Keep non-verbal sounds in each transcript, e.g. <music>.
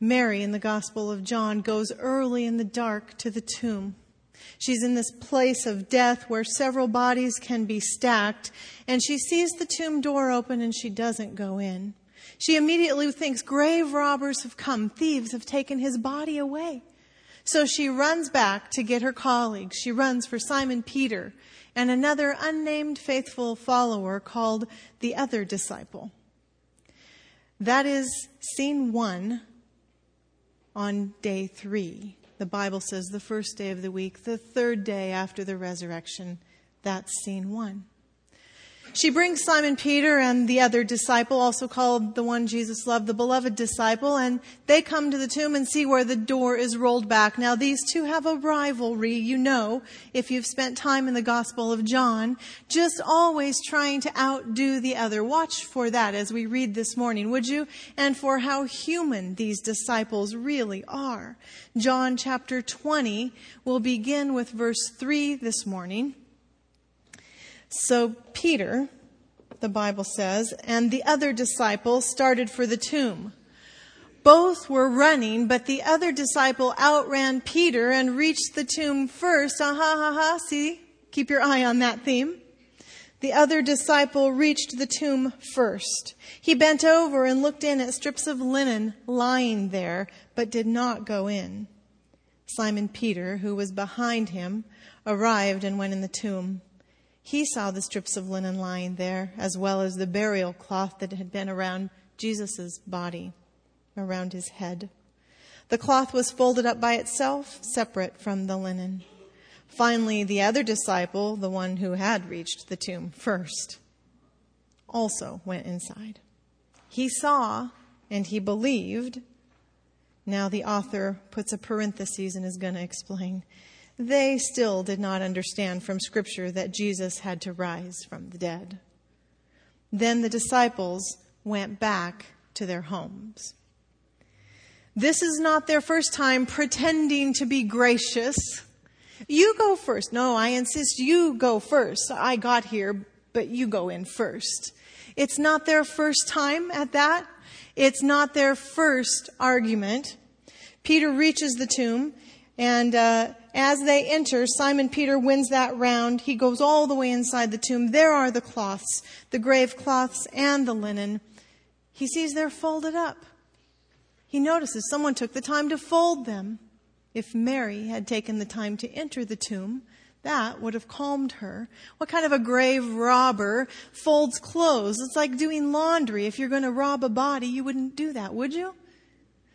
Mary in the Gospel of John goes early in the dark to the tomb. She's in this place of death where several bodies can be stacked, and she sees the tomb door open and she doesn't go in. She immediately thinks grave robbers have come, thieves have taken his body away. So she runs back to get her colleagues. She runs for Simon Peter and another unnamed faithful follower called the other disciple. That is scene one on day three. The Bible says the first day of the week, the third day after the resurrection. That's scene one. She brings Simon Peter and the other disciple, also called the one Jesus loved, the beloved disciple, and they come to the tomb and see where the door is rolled back. Now, these two have a rivalry, you know, if you've spent time in the Gospel of John, just always trying to outdo the other. Watch for that as we read this morning, would you? And for how human these disciples really are. John chapter 20 will begin with verse 3 this morning. So Peter, the Bible says, and the other disciple started for the tomb. Both were running, but the other disciple outran Peter and reached the tomb first. Ah ha ha ha. See? Keep your eye on that theme. The other disciple reached the tomb first. He bent over and looked in at strips of linen lying there, but did not go in. Simon Peter, who was behind him, arrived and went in the tomb. He saw the strips of linen lying there, as well as the burial cloth that had been around Jesus' body, around his head. The cloth was folded up by itself, separate from the linen. Finally, the other disciple, the one who had reached the tomb first, also went inside. He saw and he believed. Now the author puts a parenthesis and is going to explain they still did not understand from Scripture that Jesus had to rise from the dead. Then the disciples went back to their homes. This is not their first time pretending to be gracious. You go first. No, I insist you go first. I got here, but you go in first. It's not their first time at that. It's not their first argument. Peter reaches the tomb and uh, as they enter, Simon Peter wins that round. He goes all the way inside the tomb. There are the cloths, the grave cloths and the linen. He sees they're folded up. He notices someone took the time to fold them. If Mary had taken the time to enter the tomb, that would have calmed her. What kind of a grave robber folds clothes? It's like doing laundry. If you're going to rob a body, you wouldn't do that, would you?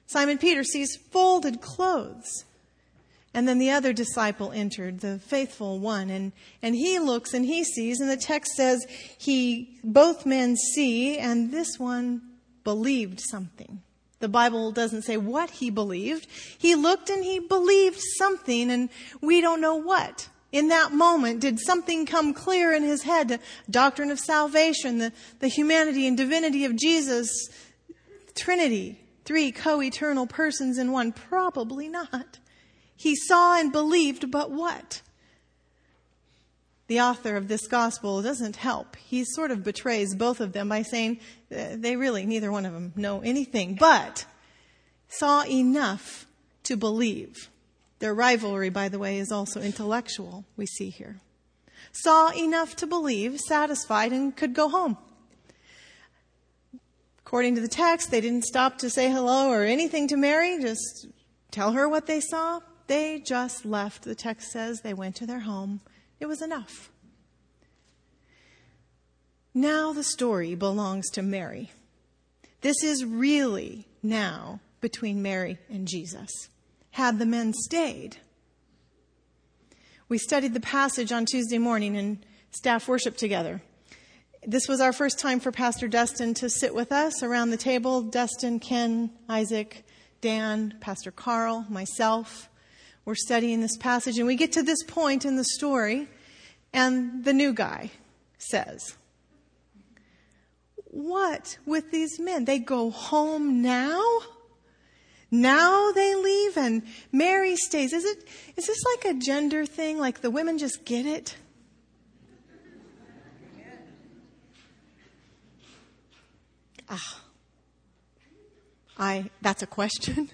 Simon Peter sees folded clothes. And then the other disciple entered, the faithful one, and, and he looks and he sees, and the text says he, both men see, and this one believed something. The Bible doesn't say what he believed. He looked and he believed something, and we don't know what. In that moment, did something come clear in his head? The doctrine of salvation, the, the humanity and divinity of Jesus, Trinity, three co-eternal persons in one? Probably not. He saw and believed, but what? The author of this gospel doesn't help. He sort of betrays both of them by saying uh, they really, neither one of them know anything, but saw enough to believe. Their rivalry, by the way, is also intellectual, we see here. Saw enough to believe, satisfied, and could go home. According to the text, they didn't stop to say hello or anything to Mary, just tell her what they saw, they just left. The text says they went to their home. It was enough. Now the story belongs to Mary. This is really now between Mary and Jesus. Had the men stayed, we studied the passage on Tuesday morning in staff worship together. This was our first time for Pastor Dustin to sit with us around the table. Dustin, Ken, Isaac, Dan, Pastor Carl, myself. We're studying this passage, and we get to this point in the story, and the new guy says, What with these men? They go home now? Now they leave and Mary stays. Is it is this like a gender thing? Like the women just get it? Ah. I, that's a question.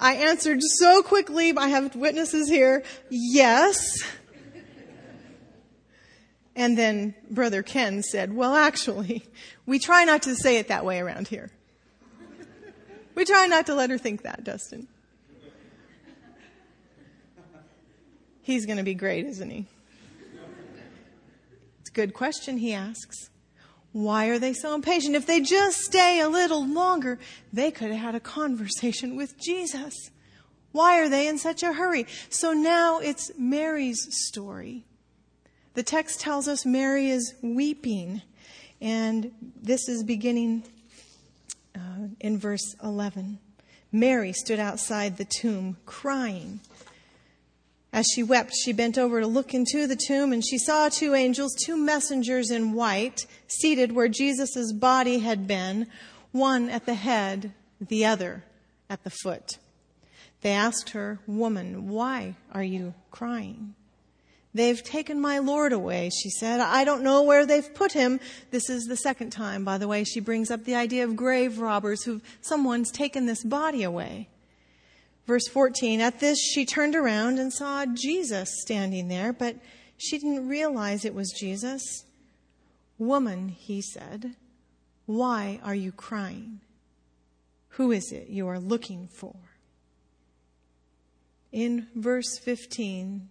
I answered so quickly, I have witnesses here, yes. And then Brother Ken said, Well, actually, we try not to say it that way around here. We try not to let her think that, Dustin. He's going to be great, isn't he? It's a good question he asks. Why are they so impatient? If they just stay a little longer, they could have had a conversation with Jesus. Why are they in such a hurry? So now it's Mary's story. The text tells us Mary is weeping, and this is beginning uh, in verse 11. Mary stood outside the tomb crying. As she wept, she bent over to look into the tomb, and she saw two angels, two messengers in white, seated where Jesus' body had been, one at the head, the other at the foot. They asked her, Woman, why are you crying? They've taken my Lord away, she said. I don't know where they've put him. This is the second time, by the way, she brings up the idea of grave robbers who've someone's taken this body away. Verse 14, at this she turned around and saw Jesus standing there, but she didn't realize it was Jesus. Woman, he said, why are you crying? Who is it you are looking for? In verse 15,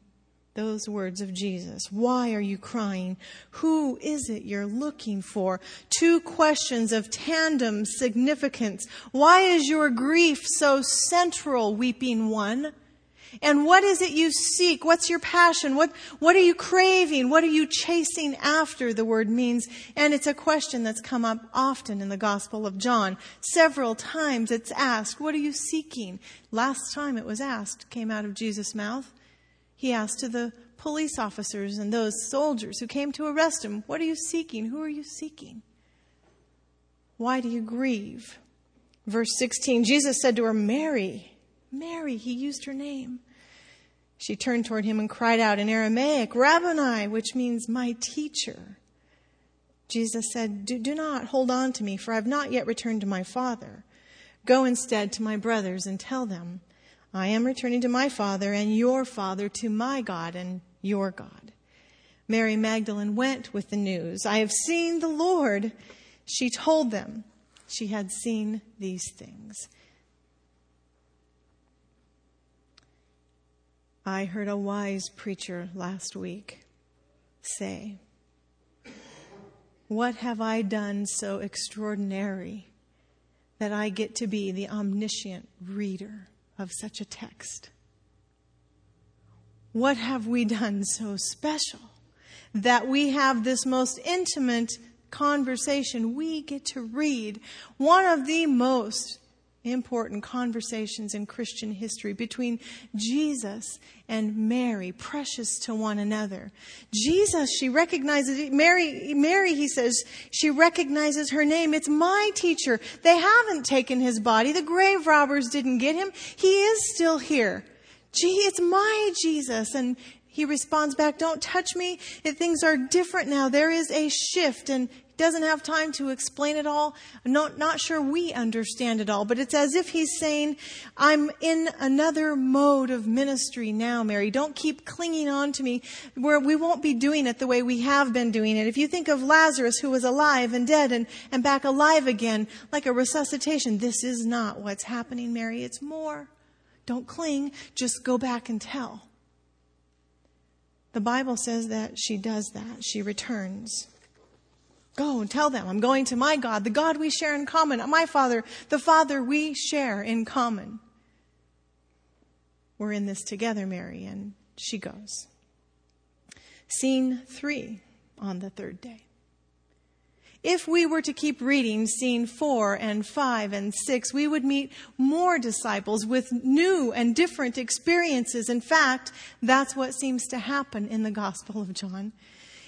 those words of Jesus. Why are you crying? Who is it you're looking for? Two questions of tandem significance. Why is your grief so central, weeping one? And what is it you seek? What's your passion? What, what are you craving? What are you chasing after? The word means. And it's a question that's come up often in the Gospel of John. Several times it's asked, What are you seeking? Last time it was asked, came out of Jesus' mouth. He asked to the police officers and those soldiers who came to arrest him, What are you seeking? Who are you seeking? Why do you grieve? Verse 16 Jesus said to her, Mary. Mary, he used her name. She turned toward him and cried out in Aramaic, Rabboni, which means my teacher. Jesus said, do, do not hold on to me, for I have not yet returned to my Father. Go instead to my brothers and tell them, I am returning to my Father and your Father, to my God and your God. Mary Magdalene went with the news. I have seen the Lord. She told them she had seen these things. I heard a wise preacher last week say, What have I done so extraordinary that I get to be the omniscient reader? Of such a text? What have we done so special that we have this most intimate conversation? We get to read one of the most important conversations in Christian history between Jesus and Mary, precious to one another. Jesus, she recognizes, Mary, Mary, he says, she recognizes her name. It's my teacher. They haven't taken his body. The grave robbers didn't get him. He is still here. Gee, it's my Jesus. And he responds back, don't touch me. Things are different now. There is a shift and doesn't have time to explain it all. I'm not, not sure we understand it all, but it's as if he's saying, I'm in another mode of ministry now, Mary. Don't keep clinging on to me where we won't be doing it the way we have been doing it. If you think of Lazarus who was alive and dead and, and back alive again, like a resuscitation, this is not what's happening, Mary. It's more. Don't cling. Just go back and tell. The Bible says that she does that. She returns. Go and tell them, I'm going to my God, the God we share in common, my Father, the Father we share in common. We're in this together, Mary, and she goes. Scene three on the third day. If we were to keep reading scene four and five and six, we would meet more disciples with new and different experiences. In fact, that's what seems to happen in the Gospel of John.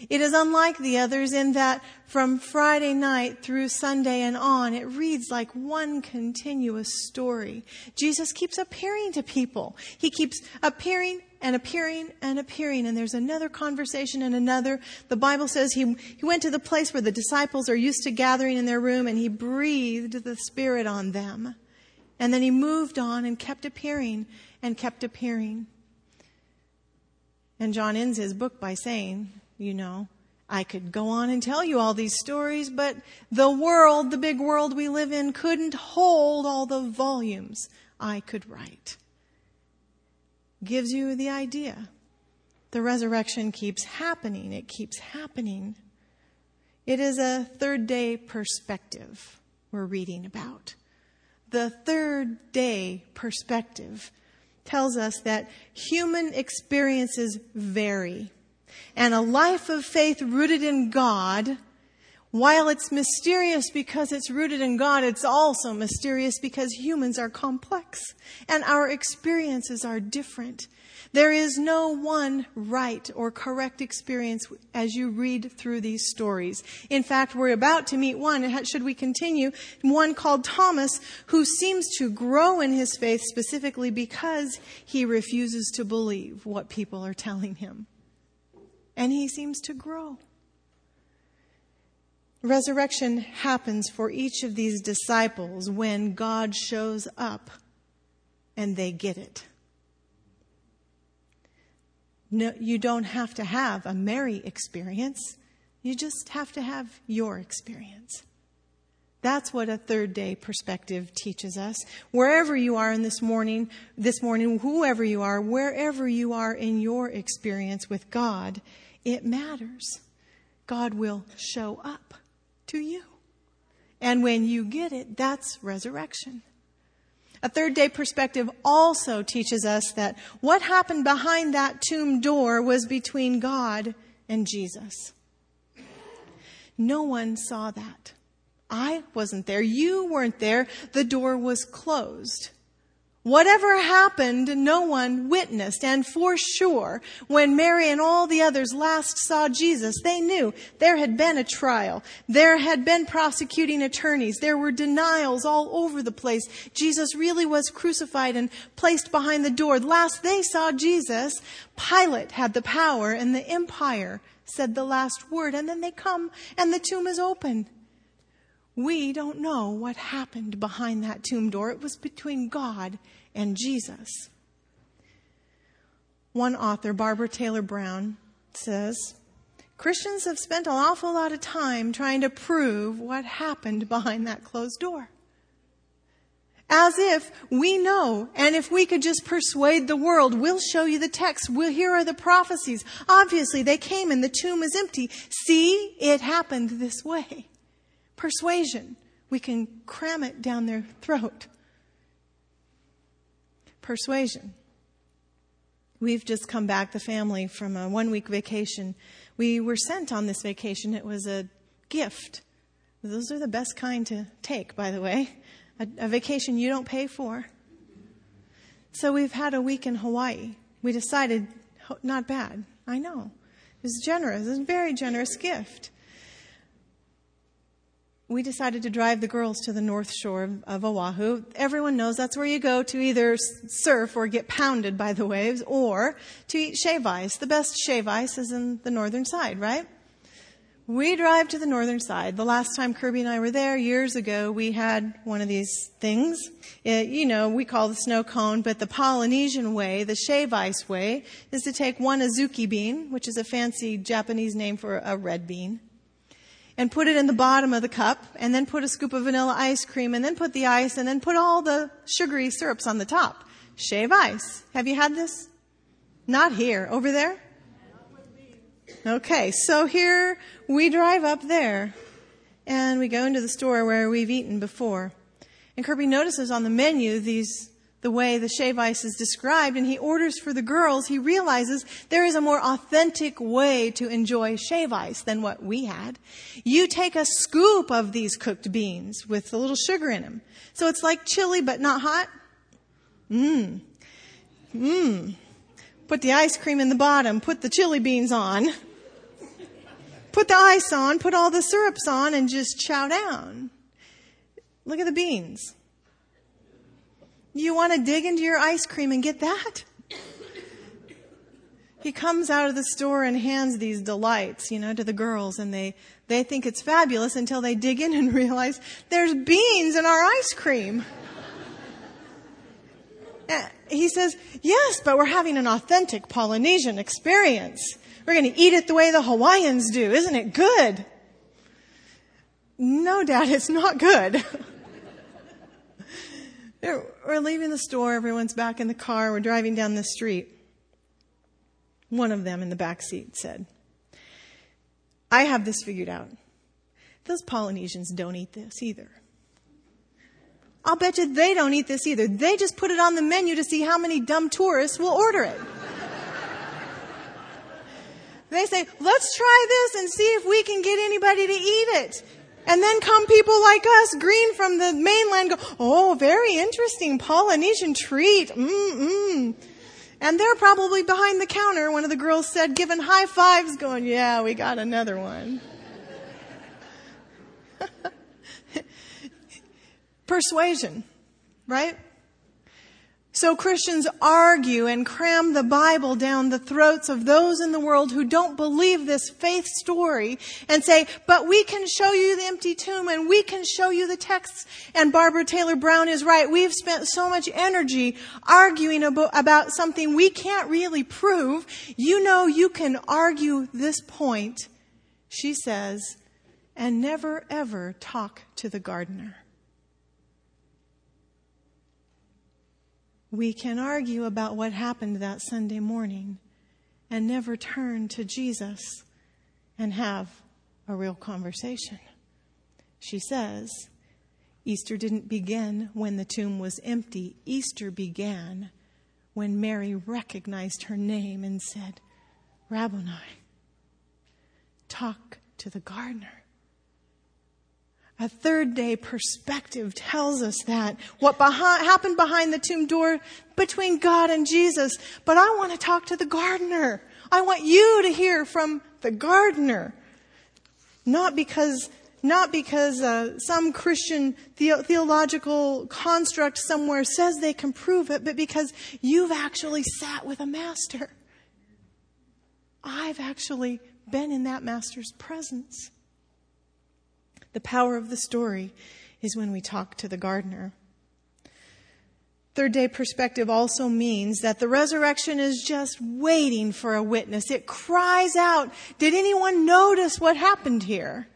It is unlike the others in that from Friday night through Sunday and on, it reads like one continuous story. Jesus keeps appearing to people. He keeps appearing and appearing and appearing. And there's another conversation and another. The Bible says he, he went to the place where the disciples are used to gathering in their room and he breathed the Spirit on them. And then he moved on and kept appearing and kept appearing. And John ends his book by saying, you know, I could go on and tell you all these stories, but the world, the big world we live in, couldn't hold all the volumes I could write. Gives you the idea. The resurrection keeps happening. It keeps happening. It is a third day perspective we're reading about. The third day perspective tells us that human experiences vary and a life of faith rooted in God, while it's mysterious because it's rooted in God, it's also mysterious because humans are complex and our experiences are different. There is no one right or correct experience as you read through these stories. In fact, we're about to meet one, should we continue, one called Thomas, who seems to grow in his faith specifically because he refuses to believe what people are telling him and he seems to grow. Resurrection happens for each of these disciples when God shows up and they get it. No, you don't have to have a Mary experience. You just have to have your experience. That's what a third day perspective teaches us. Wherever you are in this morning, this morning, whoever you are, wherever you are in your experience with God, it matters. God will show up to you. And when you get it, that's resurrection. A third day perspective also teaches us that what happened behind that tomb door was between God and Jesus. No one saw that. I wasn't there. You weren't there. The door was closed. Whatever happened, no one witnessed. And for sure, when Mary and all the others last saw Jesus, they knew there had been a trial. There had been prosecuting attorneys. There were denials all over the place. Jesus really was crucified and placed behind the door. Last they saw Jesus, Pilate had the power and the empire said the last word. And then they come and the tomb is open. We don't know what happened behind that tomb door. It was between God and Jesus. One author, Barbara Taylor Brown, says Christians have spent an awful lot of time trying to prove what happened behind that closed door. As if we know, and if we could just persuade the world, we'll show you the text. We'll, here are the prophecies. Obviously, they came and the tomb is empty. See, it happened this way persuasion. We can cram it down their throat. Persuasion. We've just come back, the family, from a one week vacation. We were sent on this vacation. It was a gift. Those are the best kind to take, by the way. A, a vacation you don't pay for. So we've had a week in Hawaii. We decided, not bad. I know. It was generous. It was a very generous gift we decided to drive the girls to the north shore of Oahu. Everyone knows that's where you go to either surf or get pounded by the waves or to eat shave ice. The best shave ice is in the northern side, right? We drive to the northern side. The last time Kirby and I were there years ago, we had one of these things. It, you know, we call the snow cone, but the Polynesian way, the shave ice way, is to take one azuki bean, which is a fancy Japanese name for a red bean and put it in the bottom of the cup and then put a scoop of vanilla ice cream and then put the ice and then put all the sugary syrups on the top. Shave ice. Have you had this? Not here. Over there? Okay, so here we drive up there and we go into the store where we've eaten before. And Kirby notices on the menu these the way the shave ice is described and he orders for the girls, he realizes there is a more authentic way to enjoy shave ice than what we had. You take a scoop of these cooked beans with a little sugar in them. So it's like chili but not hot. Mmm. Mmm. Put the ice cream in the bottom, put the chili beans on, put the ice on, put all the syrups on, and just chow down. Look at the beans. You want to dig into your ice cream and get that? he comes out of the store and hands these delights, you know, to the girls and they, they think it's fabulous until they dig in and <laughs> realize there's beans in our ice cream. Eh, he says, yes, but we're having an authentic Polynesian experience. We're going to eat it the way the Hawaiians do. Isn't it good? No, Dad, it's not good. <laughs> we're leaving the store. Everyone's back in the car. We're driving down the street. One of them in the back seat said, I have this figured out. Those Polynesians don't eat this either. I'll bet you they don't eat this either. They just put it on the menu to see how many dumb tourists will order it. <laughs> they say, let's try this and see if we can get anybody to eat it. And then come people like us, green from the mainland, go, oh, very interesting Polynesian treat. Mm-mm. And they're probably behind the counter, one of the girls said, giving high fives, going, yeah, we got another one. <laughs> Persuasion, right? So Christians argue and cram the Bible down the throats of those in the world who don't believe this faith story and say, but we can show you the empty tomb and we can show you the texts. And Barbara Taylor Brown is right. We've spent so much energy arguing about something we can't really prove. You know you can argue this point, she says, and never ever talk to the gardener. We can argue about what happened that Sunday morning and never turn to Jesus and have a real conversation. She says, Easter didn't begin when the tomb was empty. Easter began when Mary recognized her name and said, Rabboni, talk to the gardener. A third day perspective tells us that what behind, happened behind the tomb door between God and Jesus. But I want to talk to the gardener. I want you to hear from the gardener. Not because, not because uh, some Christian the- theological construct somewhere says they can prove it, but because you've actually sat with a master. I've actually been in that master's presence. The power of the story is when we talk to the gardener. Third day perspective also means that the resurrection is just waiting for a witness. It cries out, did anyone notice what happened here?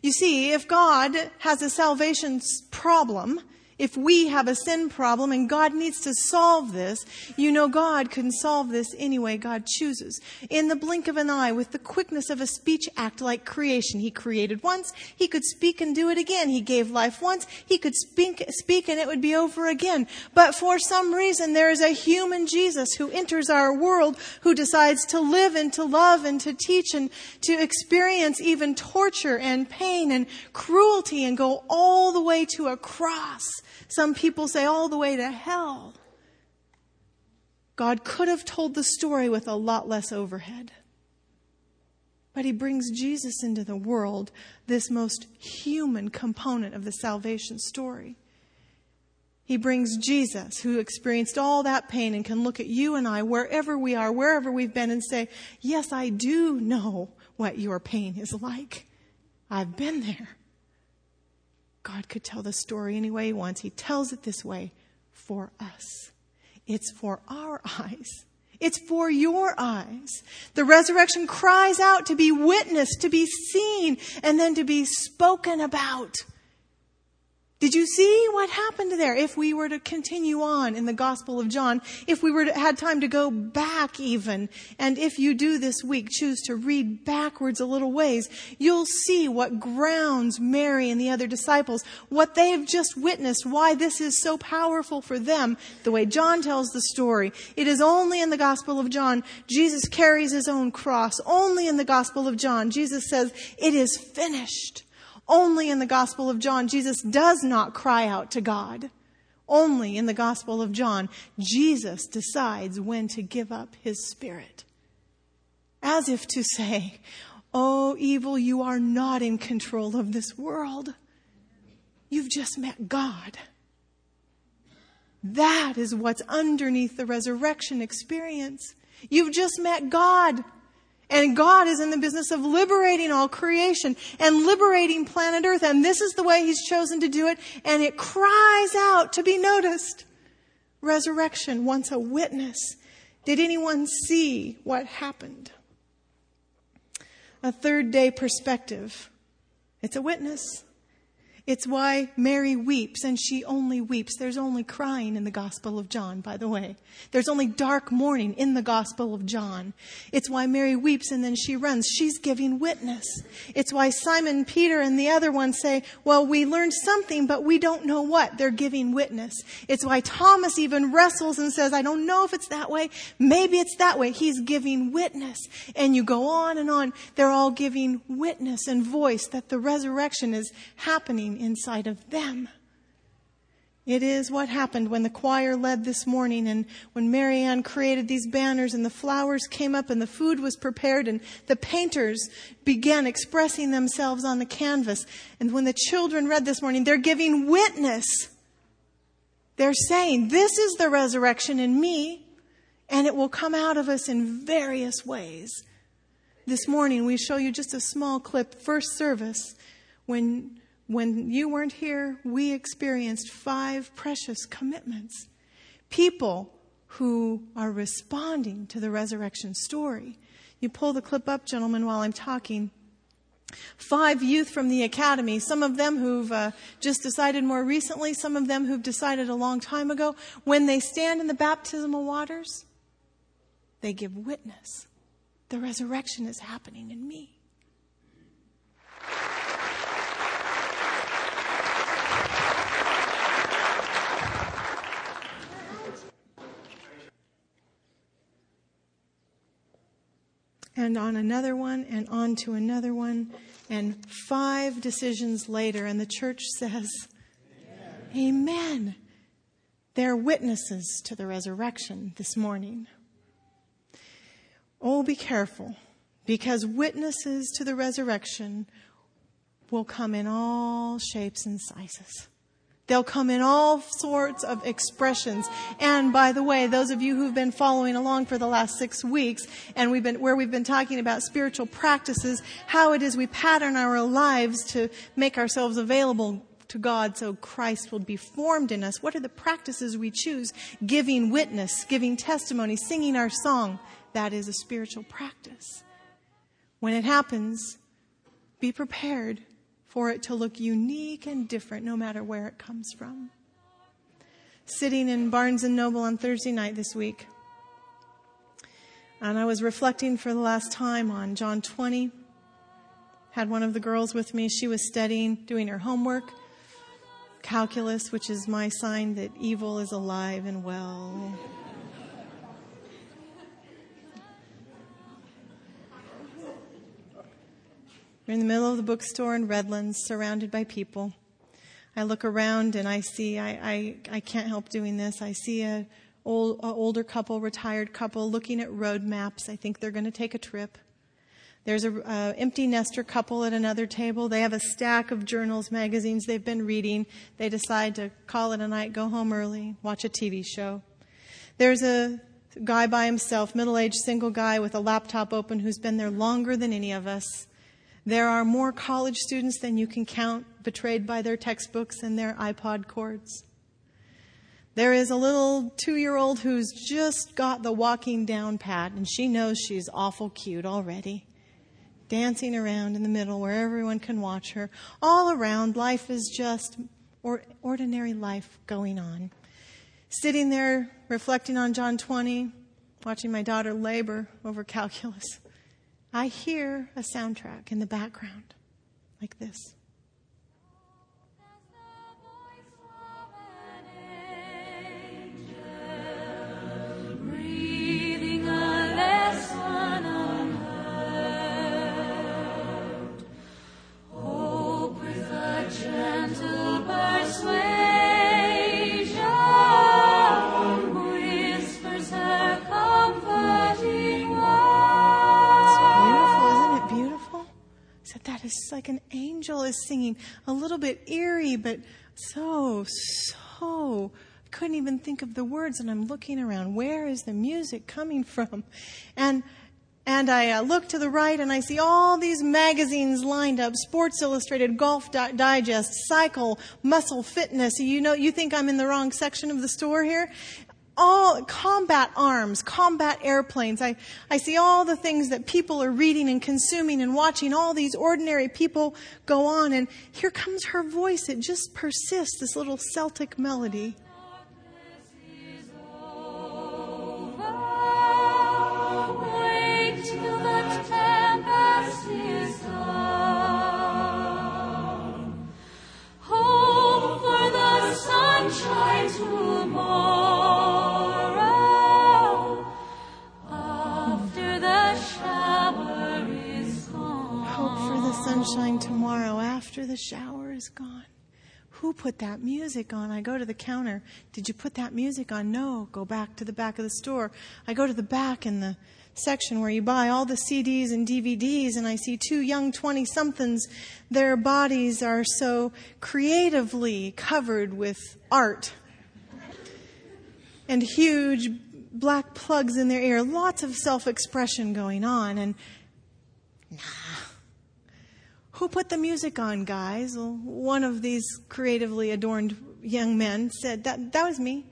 You see, if God has a salvation problem, if we have a sin problem and God needs to solve this, you know God can solve this any way God chooses. In the blink of an eye, with the quickness of a speech act like creation, He created once, He could speak and do it again. He gave life once, He could speak, speak and it would be over again. But for some reason, there is a human Jesus who enters our world, who decides to live and to love and to teach and to experience even torture and pain and cruelty and go all the way to a cross some people say all the way to hell. God could have told the story with a lot less overhead. But he brings Jesus into the world, this most human component of the salvation story. He brings Jesus, who experienced all that pain and can look at you and I, wherever we are, wherever we've been, and say, Yes, I do know what your pain is like. I've been there. God could tell the story any way he wants. He tells it this way for us. It's for our eyes. It's for your eyes. The resurrection cries out to be witnessed, to be seen, and then to be spoken about. Did you see what happened there? If we were to continue on in the Gospel of John, if we were to, had time to go back even, and if you do this week choose to read backwards a little ways, you'll see what grounds Mary and the other disciples, what they've just witnessed, why this is so powerful for them, the way John tells the story. It is only in the Gospel of John Jesus carries his own cross. Only in the Gospel of John Jesus says, it is finished. Only in the Gospel of John, Jesus does not cry out to God. Only in the Gospel of John, Jesus decides when to give up his spirit. As if to say, Oh, evil, you are not in control of this world. You've just met God. That is what's underneath the resurrection experience. You've just met God. And God is in the business of liberating all creation and liberating planet Earth. And this is the way He's chosen to do it. And it cries out to be noticed. Resurrection wants a witness. Did anyone see what happened? A third day perspective. It's a witness. It's why Mary weeps, and she only weeps. There's only crying in the Gospel of John, by the way. There's only dark mourning in the Gospel of John. It's why Mary weeps and then she runs. She's giving witness. It's why Simon Peter and the other one say, Well, we learned something, but we don't know what. They're giving witness. It's why Thomas even wrestles and says, I don't know if it's that way. Maybe it's that way. He's giving witness. And you go on and on. They're all giving witness and voice that the resurrection is happening inside of them. It is what happened when the choir led this morning and when Marianne created these banners and the flowers came up and the food was prepared and the painters began expressing themselves on the canvas. And when the children read this morning, they're giving witness. They're saying, this is the resurrection in me and it will come out of us in various ways. This morning we show you just a small clip, first service, when when you weren't here, we experienced five precious commitments. People who are responding to the resurrection story. You pull the clip up, gentlemen, while I'm talking. Five youth from the academy, some of them who've uh, just decided more recently, some of them who've decided a long time ago, when they stand in the baptismal waters, they give witness. The resurrection is happening in me. And on another one and on to another one. And five decisions later, and the church <laughs> says, Amen. Amen. They're witnesses to the resurrection this morning. Oh, be careful, because witnesses to the resurrection will come in all shapes and sizes. They'll come in all sorts of expressions. And by the way, those of you who've been following along for the last six weeks and we've been, where we've been talking about spiritual practices, how it is we pattern our lives to make ourselves available to God so Christ will be formed in us. What are the practices we choose? Giving witness, giving testimony, singing our song. That is a spiritual practice. When it happens, be prepared for it to look unique and different no matter where it comes from. Sitting in Barnes and Noble on Thursday night this week, and I was reflecting for the last time on John 20. Had one of the girls with me. She was studying, doing her homework, calculus, which is my sign that evil is alive and well. We're in the middle of the bookstore in Redlands, surrounded by people. I look around and I see, I, I, I can't help doing this. I see a, old, a older couple, retired couple, looking at road maps. I think they're going to take a trip. There's a uh, empty nester couple at another table. They have a stack of journals, magazines they've been reading. They decide to call it a night, go home early, watch a TV show. There's a guy by himself, middle-aged single guy with a laptop open who's been there longer than any of us. There are more college students than you can count betrayed by their textbooks and their iPod cords. There is a little two year old who's just got the walking down pat, and she knows she's awful cute already. Dancing around in the middle where everyone can watch her. All around, life is just or, ordinary life going on. Sitting there reflecting on John 20, watching my daughter labor over calculus. I hear a soundtrack in the background like this. An angel is singing, a little bit eerie, but so, so couldn't even think of the words, and I'm looking around. Where is the music coming from? And and I uh, look to the right and I see all these magazines lined up Sports Illustrated, Golf Di- Digest, Cycle, Muscle Fitness. You know, you think I'm in the wrong section of the store here? All combat arms, combat airplanes. I, I see all the things that people are reading and consuming and watching, all these ordinary people go on. And here comes her voice. It just persists, this little Celtic melody. Put that music on? I go to the counter. Did you put that music on? No. Go back to the back of the store. I go to the back in the section where you buy all the CDs and DVDs, and I see two young 20 somethings. Their bodies are so creatively covered with art and huge black plugs in their ear, lots of self expression going on. And nah, who put the music on, guys? Well, one of these creatively adorned young men said, that, that was me.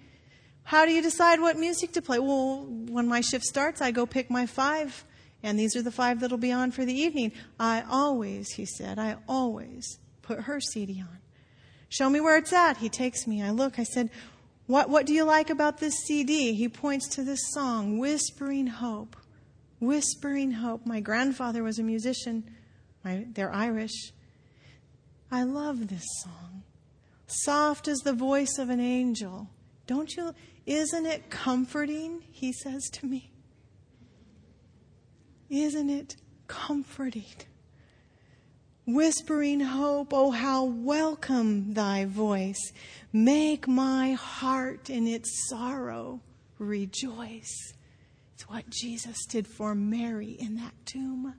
How do you decide what music to play? Well, when my shift starts, I go pick my five, and these are the five that'll be on for the evening. I always, he said, I always put her CD on. Show me where it's at. He takes me. I look. I said, what, what do you like about this CD? He points to this song, Whispering Hope. Whispering Hope. My grandfather was a musician. My, they're Irish. I love this song. Soft as the voice of an angel. Don't you, isn't it comforting? He says to me. Isn't it comforting? Whispering hope, oh, how welcome thy voice. Make my heart in its sorrow rejoice. It's what Jesus did for Mary in that tomb.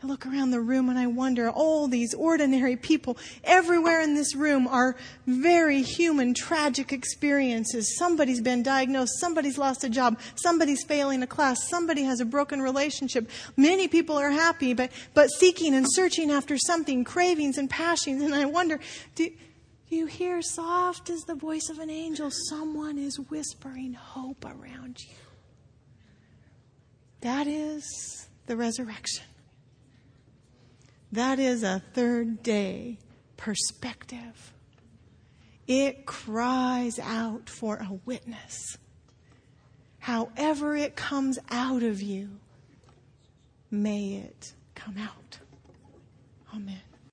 I look around the room and I wonder, all these ordinary people everywhere in this room are very human, tragic experiences. Somebody's been diagnosed, somebody's lost a job, somebody's failing a class, somebody has a broken relationship. Many people are happy, but, but seeking and searching after something, cravings and passions. And I wonder, do, do you hear soft as the voice of an angel? Someone is whispering hope around you. That is the resurrection. That is a third day perspective. It cries out for a witness. However, it comes out of you, may it come out. Amen.